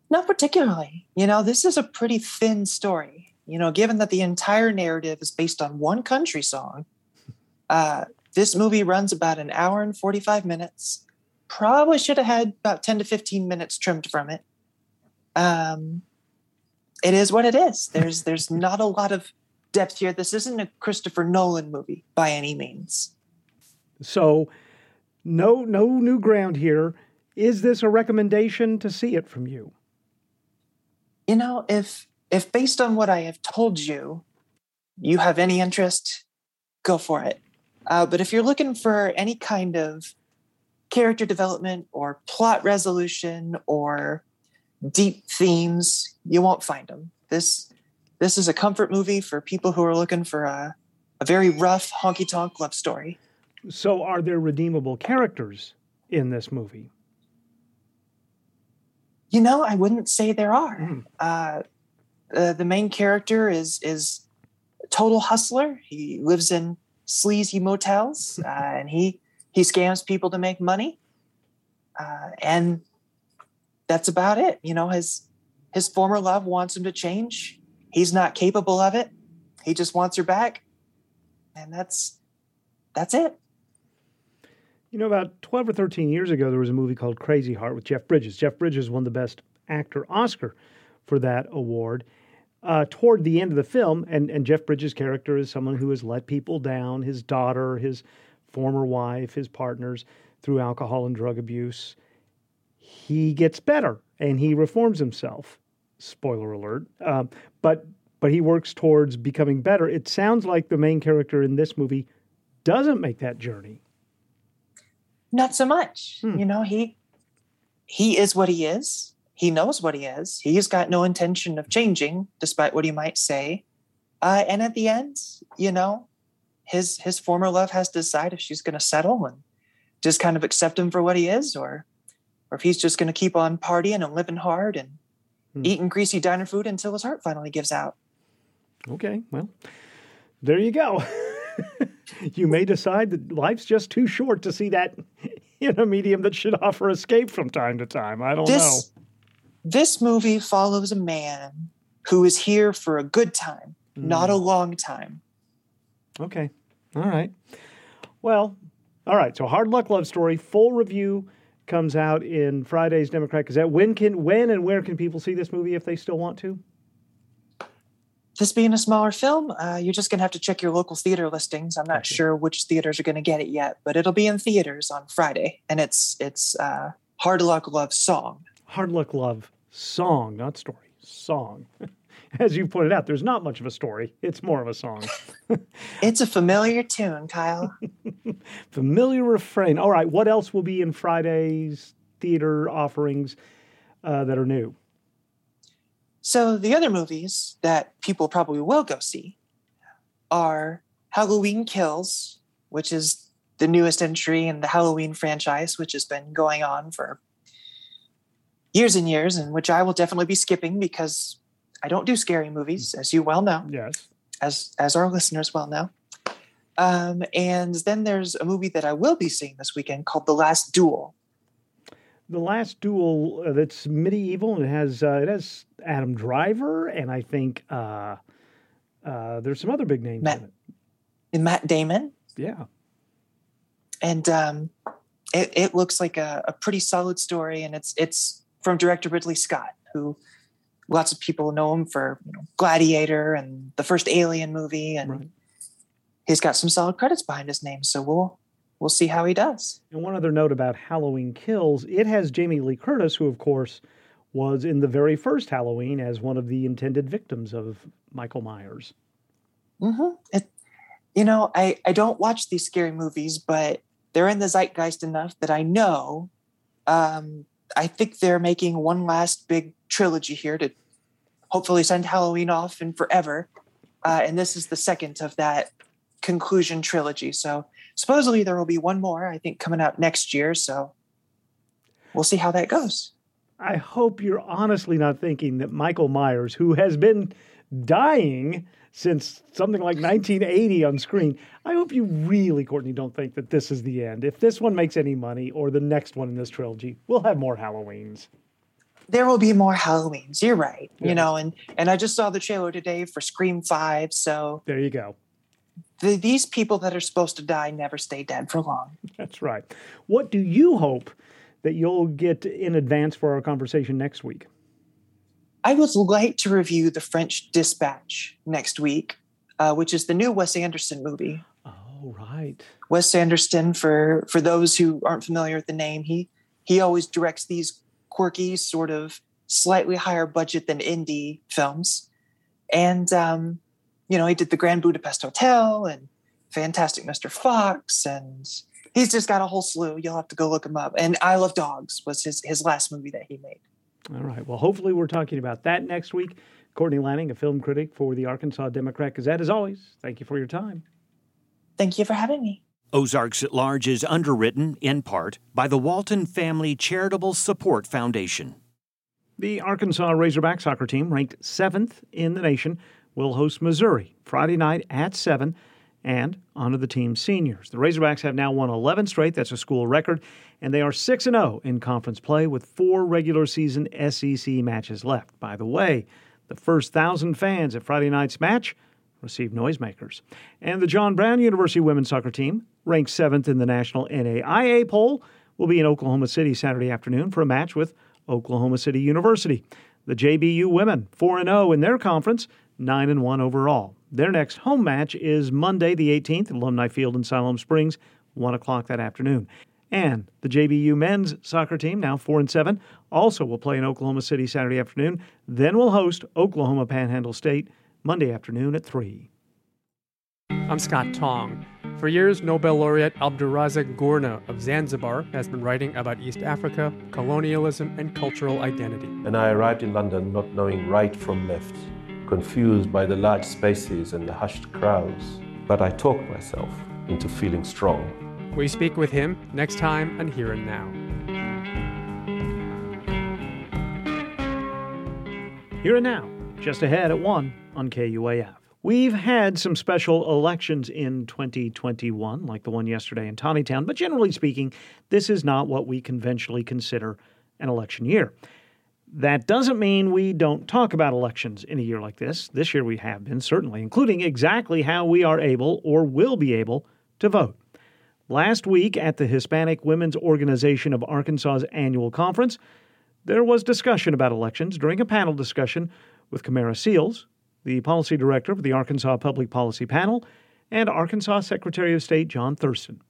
Speaker 13: Not particularly. You know, this is a pretty thin story. You know, given that the entire narrative is based on one country song, uh, this movie runs about an hour and 45 minutes probably should have had about 10 to 15 minutes trimmed from it. Um, it is what it is. There's there's not a lot of depth here. This isn't a Christopher Nolan movie by any means.
Speaker 1: So, no no new ground here. Is this a recommendation to see it from you?
Speaker 13: You know, if if based on what I have told you, you have any interest, go for it. Uh, but if you're looking for any kind of character development or plot resolution or deep themes, you won't find them. This this is a comfort movie for people who are looking for a, a very rough honky tonk love story.
Speaker 1: So, are there redeemable characters in this movie?
Speaker 13: You know, I wouldn't say there are. Mm. Uh, uh, the main character is is a total hustler. He lives in sleazy motels, uh, and he he scams people to make money, uh, and that's about it. You know, his his former love wants him to change. He's not capable of it. He just wants her back, and that's that's it.
Speaker 1: You know, about 12 or 13 years ago, there was a movie called Crazy Heart with Jeff Bridges. Jeff Bridges won the Best Actor Oscar for that award. Uh, toward the end of the film, and, and Jeff Bridges' character is someone who has let people down his daughter, his former wife, his partners, through alcohol and drug abuse. He gets better and he reforms himself. Spoiler alert. Um, but but he works towards becoming better. It sounds like the main character in this movie doesn't make that journey.
Speaker 13: Not so much. Hmm. You know, he he is what he is. He knows what he is. He's got no intention of changing, despite what he might say. Uh, and at the end, you know, his his former love has to decide if she's going to settle and just kind of accept him for what he is, or or if he's just going to keep on partying and living hard and hmm. eating greasy diner food until his heart finally gives out.
Speaker 1: Okay, well, there you go. you may decide that life's just too short to see that in a medium that should offer escape from time to time. I don't
Speaker 13: this,
Speaker 1: know.
Speaker 13: This movie follows a man who is here for a good time, mm. not a hmm. long time.
Speaker 1: Okay. All right. Well, all right. So Hard Luck Love Story full review comes out in Friday's Democrat Gazette. When can when and where can people see this movie if they still want to?
Speaker 13: This being a smaller film, uh, you're just going to have to check your local theater listings. I'm not okay. sure which theaters are going to get it yet, but it'll be in theaters on Friday, and it's it's uh, Hard Luck Love Song.
Speaker 1: Hard Luck Love Song, not story. Song. As you pointed out, there's not much of a story. It's more of a song.
Speaker 13: it's a familiar tune, Kyle.
Speaker 1: familiar refrain. All right. What else will be in Friday's theater offerings uh, that are new?
Speaker 13: So the other movies that people probably will go see are Halloween Kills, which is the newest entry in the Halloween franchise, which has been going on for years and years, and which I will definitely be skipping because I don't do scary movies, as you well know.
Speaker 1: Yes.
Speaker 13: As as our listeners well know. Um, and then there's a movie that I will be seeing this weekend called The Last Duel,
Speaker 1: the last duel uh, that's medieval and it has uh, it has Adam Driver and I think uh, uh, there's some other big names
Speaker 13: Matt,
Speaker 1: in it.
Speaker 13: And Matt Damon.
Speaker 1: Yeah.
Speaker 13: And um, it, it looks like a, a pretty solid story, and it's it's from director Ridley Scott, who lots of people know him for you know, Gladiator and the first Alien movie, and right. he's got some solid credits behind his name. So we'll we'll see how he does.
Speaker 1: And one other note about Halloween Kills it has Jamie Lee Curtis, who, of course, was in the very first Halloween as one of the intended victims of Michael Myers.
Speaker 13: Mm-hmm. It, you know, I, I don't watch these scary movies, but they're in the zeitgeist enough that I know. Um, I think they're making one last big trilogy here to hopefully send Halloween off and forever. Uh, and this is the second of that conclusion trilogy. So supposedly there will be one more, I think, coming out next year. So we'll see how that goes.
Speaker 1: I hope you're honestly not thinking that Michael Myers, who has been dying since something like 1980 on screen, I hope you really, Courtney, don't think that this is the end. If this one makes any money or the next one in this trilogy, we'll have more Halloweens.
Speaker 13: There will be more Halloweens. You're right. You know, and and I just saw the trailer today for Scream Five. So
Speaker 1: there you go
Speaker 13: the, these people that are supposed to die never stay dead for long.
Speaker 1: That's right. What do you hope that you'll get in advance for our conversation next week?
Speaker 13: I would like to review The French Dispatch next week, uh, which is the new Wes Anderson movie.
Speaker 1: Oh, right.
Speaker 13: Wes Anderson, for for those who aren't familiar with the name, he he always directs these quirky, sort of slightly higher budget than indie films, and um, you know, he did the Grand Budapest Hotel and Fantastic Mr. Fox, and he's just got a whole slew. You'll have to go look him up. And Isle of Dogs was his his last movie that he made.
Speaker 1: All right. Well, hopefully we're talking about that next week. Courtney Lanning, a film critic for the Arkansas Democrat Gazette. As always, thank you for your time.
Speaker 13: Thank you for having me.
Speaker 6: Ozarks at Large is underwritten, in part, by the Walton Family Charitable Support Foundation.
Speaker 1: The Arkansas Razorback soccer team, ranked seventh in the nation, will host Missouri Friday night at 7 and honor the team's seniors. The Razorbacks have now won 11 straight, that's a school record, and they are 6 0 in conference play with four regular season SEC matches left. By the way, the first 1,000 fans at Friday night's match received noisemakers. And the John Brown University women's soccer team, ranked seventh in the national NAIA poll, will be in Oklahoma City Saturday afternoon for a match with Oklahoma City University. The JBU women, 4 0 in their conference, 9 and 1 overall. Their next home match is Monday, the 18th, at Alumni Field in Siloam Springs, 1 o'clock that afternoon. And the JBU men's soccer team, now 4 and 7, also will play in Oklahoma City Saturday afternoon. Then will host Oklahoma Panhandle State Monday afternoon at 3.
Speaker 14: I'm Scott Tong. For years, Nobel laureate Abdulrazak Gurnah of Zanzibar has been writing about East Africa, colonialism, and cultural identity.
Speaker 15: And I arrived in London not knowing right from left confused by the large spaces and the hushed crowds. But I talked myself into feeling strong.
Speaker 14: We speak with him next time on Here and Now.
Speaker 1: Here and Now, just ahead at 1 on KUAF. We've had some special elections in 2021, like the one yesterday in Town, but generally speaking, this is not what we conventionally consider an election year. That doesn't mean we don't talk about elections in a year like this. This year we have been, certainly, including exactly how we are able or will be able to vote. Last week at the Hispanic Women's Organization of Arkansas's annual conference, there was discussion about elections during a panel discussion with Kymara Seals, the policy director of the Arkansas Public Policy Panel, and Arkansas Secretary of State John Thurston.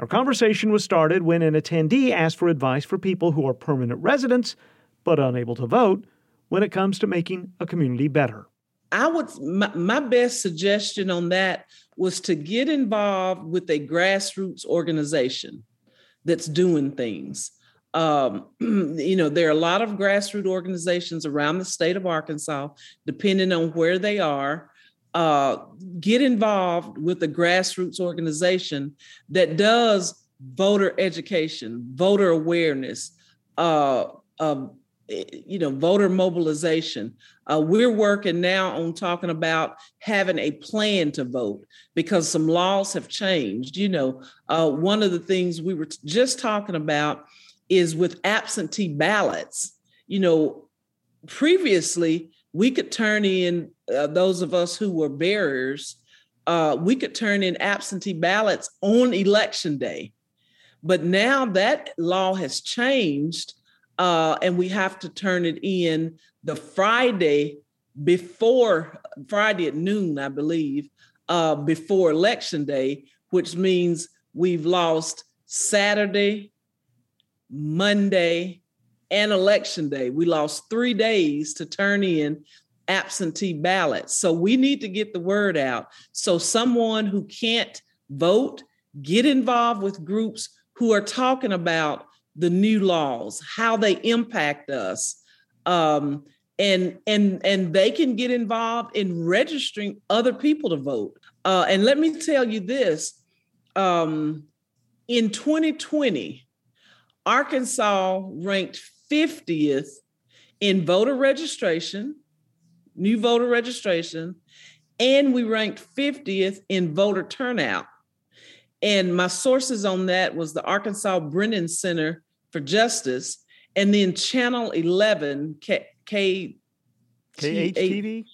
Speaker 1: Our conversation was started when an attendee asked for advice for people who are permanent residents but unable to vote when it comes to making a community better.
Speaker 16: I would my, my, best suggestion on that was to get involved with a grassroots organization that's doing things. Um, you know, there are a lot of grassroots organizations around the state of Arkansas, depending on where they are. Uh, get involved with a grassroots organization that does voter education, voter awareness, uh, Eh, you know voter mobilization. Uh, we're working now on talking about having a plan to vote because some laws have changed you know. Uh, one of the things we were just talking about is with absentee ballots you know previously we could turn in uh, those of us who were bearers uh, we could turn in absentee ballots on election day. But now that law has changed uh, and we have to turn it in the Friday before Friday at noon, I believe, uh, before election day, which means we've lost Saturday, Monday, and election day. We lost three days to turn in absentee ballots. So we need to get the word out. So someone who can't vote, get involved with groups who are talking about the new laws, how they impact us. Um, and and and they can get involved in registering other people to vote. Uh, and let me tell you this: um, in 2020, Arkansas ranked 50th in voter registration, new voter registration, and we ranked 50th in voter turnout. And my sources on that was the Arkansas Brennan Center for Justice, and then Channel 11, K, K
Speaker 1: KHTV?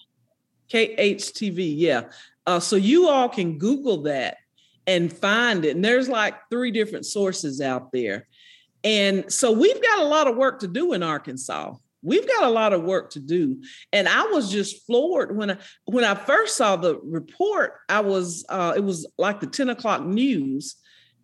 Speaker 16: KHTV, yeah. Uh, so you all can Google that and find it. And there's like three different sources out there. And so we've got a lot of work to do in Arkansas. We've got a lot of work to do. And I was just floored when I when I first saw the report, I was uh, it was like the 10 o'clock news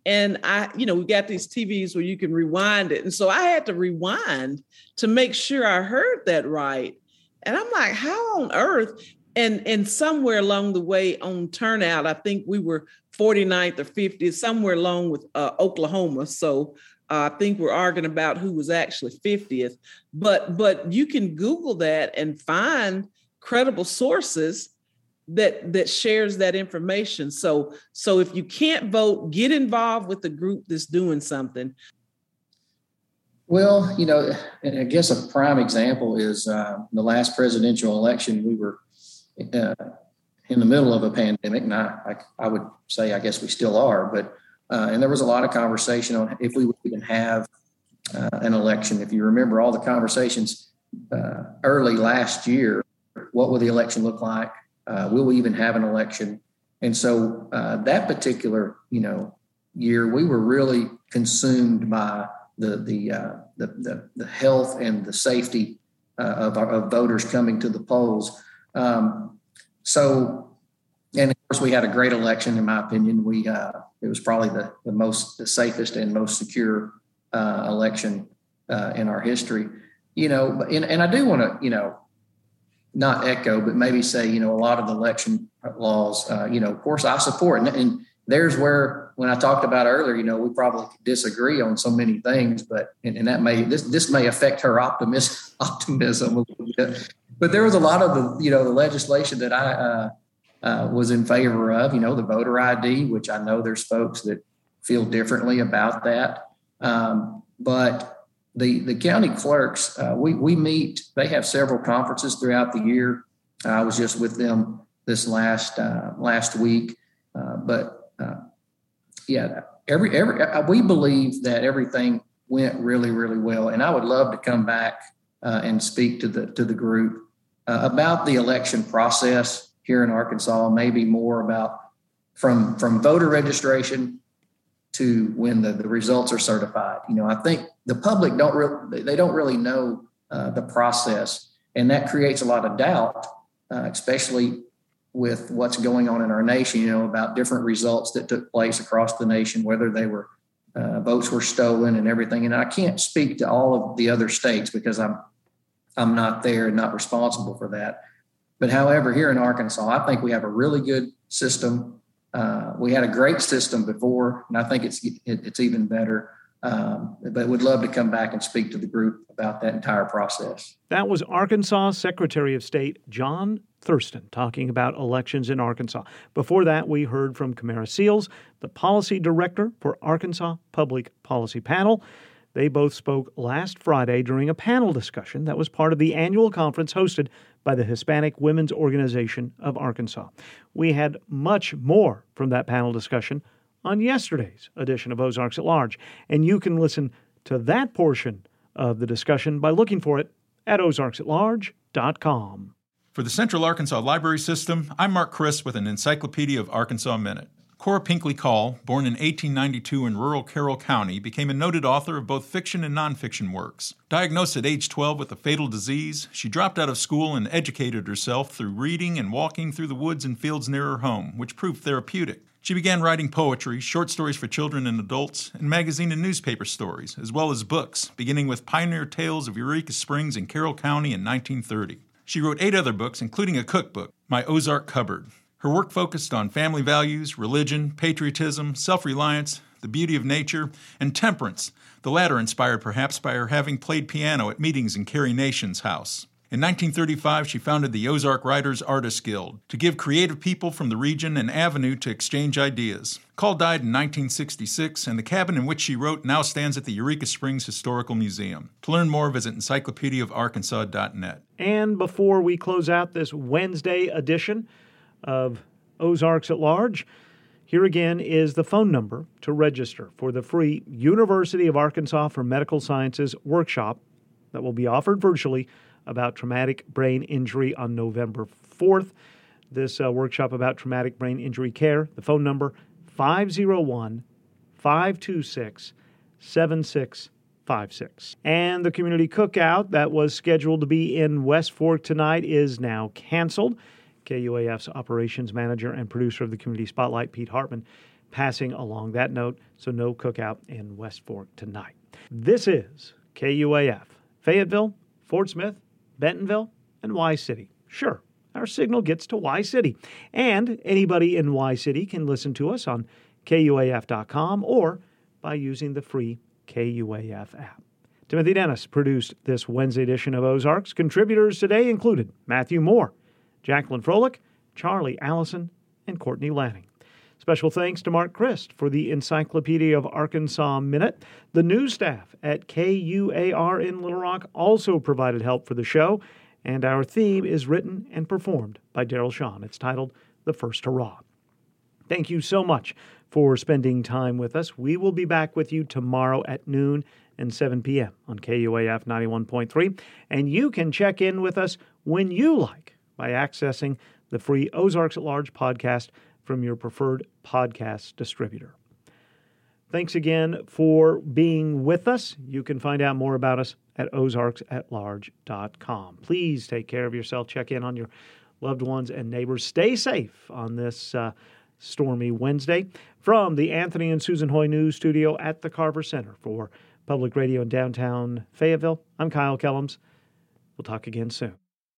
Speaker 16: and I, you know, we got these TVs where you can rewind it. And so I had to rewind to make sure I heard that right. And I'm like, how on earth? And and somewhere along the way on turnout, I think we were 49th or 50th, somewhere along with uh, Oklahoma. So uh, I think we're arguing about who was actually 50th. But but you can Google that and find credible sources that that shares that information. So so if you can't vote get involved with the group that's doing something.
Speaker 17: Well you know i guess a prime example is uh, the last presidential election we were uh, in the middle of a pandemic and I, I, I would say i guess we still are but uh, and there was a lot of conversation on if we would even have uh, an election. If you remember all the conversations uh, early last year what will the election look like uh, will we even have an election? And so uh, that particular, you know, year, we were really consumed by the the uh, the, the, the, health and the safety uh, of, our, of voters coming to the polls. Um, so, and of course, we had a great election, in my opinion. We uh, it was probably the the most the safest and most secure uh, election in our history. You know, and, and I do want to, you know, not echo, but maybe say, you know, a lot of the election laws, uh, you know, of course I support. And, and, there's where, when I talked about earlier, you know, we probably disagree on so many things, but, and, and that may, this, this may affect her optimism, optimism a little bit. But there was a lot of the, you know, the legislation that I uh, uh, was in favor of, you know, the voter ID, which I know there's folks that feel differently about that. Um, but the the county clerks uh, we we meet they have several conferences throughout the year i was just with them this last uh, last week. Uh, but uh, yeah, every every uh, we believe that everything went really really well, and I would love to come back and speak to the to the group about the election process here in Arkansas. Maybe more about from from voter registration to when the, the results are certified. You know, I think the public don't really they don't really know uh, the process, and that creates a lot of doubt, uh, especially with what's going on in our nation. You know, about different results that took place across the nation, whether they were uh, votes were stolen and everything. And I can't speak to all of the other states because I'm I'm not there and not responsible for that. But however, here in Arkansas, I think we have a really good system. Uh, we had a great system before, and I think it's it, it's even better. Um, but would love to come back and speak to the group about that entire process.
Speaker 1: That was Arkansas Secretary of State John Thurston talking about elections in Arkansas. Before that, we heard from Kymara Seals, the policy director for Arkansas Public Policy Panel. They both spoke last Friday during a panel discussion that was part of the annual conference hosted by the Hispanic Women's Organization of Arkansas. We had much more from that panel discussion on yesterday's edition of Ozarks at Large, and you can listen to that portion of the discussion by looking for it at ozarksatlarge.com.
Speaker 18: For the Central Arkansas Library System, I'm Mark Christ with an Encyclopedia of Arkansas Minute. Cora Pinkley Call, born in 1892 in rural Carroll County, became a noted author of both fiction and nonfiction works. Diagnosed at age 12 with a fatal disease, she dropped out of school and educated herself through reading and walking through the woods and fields near her home, which proved therapeutic. She began writing poetry, short stories for children and adults, and magazine and newspaper stories, as well as books, beginning with Pioneer Tales of Eureka Springs in Carroll County in 1930. She wrote eight other books, including a cookbook, My Ozark Cupboard. Her work focused on family values, religion, patriotism, self reliance, the beauty of nature, and temperance, the latter inspired perhaps by her having played piano at meetings in Carrie Nation's house. In 1935, she founded the Ozark Writers Artists Guild to give creative people from the region an avenue to exchange ideas. Call died in 1966, and the cabin in which she wrote now stands at the Eureka Springs Historical Museum. To learn more, visit encyclopediaofarkansas.net.
Speaker 1: And before we close out this Wednesday edition, of Ozarks at Large. Here again is the phone number to register for the free University of Arkansas for Medical Sciences workshop that will be offered virtually about traumatic brain injury on November 4th. This uh, workshop about traumatic brain injury care, the phone number 501 526 7656. And the community cookout that was scheduled to be in West Fork tonight is now canceled. KUAF's operations manager and producer of the Community Spotlight, Pete Hartman, passing along that note. So, no cookout in West Fork tonight. This is KUAF, Fayetteville, Fort Smith, Bentonville, and Y City. Sure, our signal gets to Y City. And anybody in Y City can listen to us on KUAF.com or by using the free KUAF app. Timothy Dennis produced this Wednesday edition of Ozarks. Contributors today included Matthew Moore. Jacqueline Froelich, Charlie Alison, and Courtney Lanning. Special thanks to Mark Christ for the Encyclopedia of Arkansas Minute. The news staff at KUAR in Little Rock also provided help for the show, and our theme is written and performed by Daryl Sean. It's titled The First Hurrah. Thank you so much for spending time with us. We will be back with you tomorrow at noon and 7 p.m. on KUAF 91.3, and you can check in with us when you like by accessing the free Ozarks at Large podcast from your preferred podcast distributor. Thanks again for being with us. You can find out more about us at ozarksatlarge.com. Please take care of yourself. Check in on your loved ones and neighbors. Stay safe on this uh, stormy Wednesday. From the Anthony and Susan Hoy News Studio at the Carver Center for Public Radio in downtown Fayetteville, I'm Kyle Kellams. We'll talk again soon.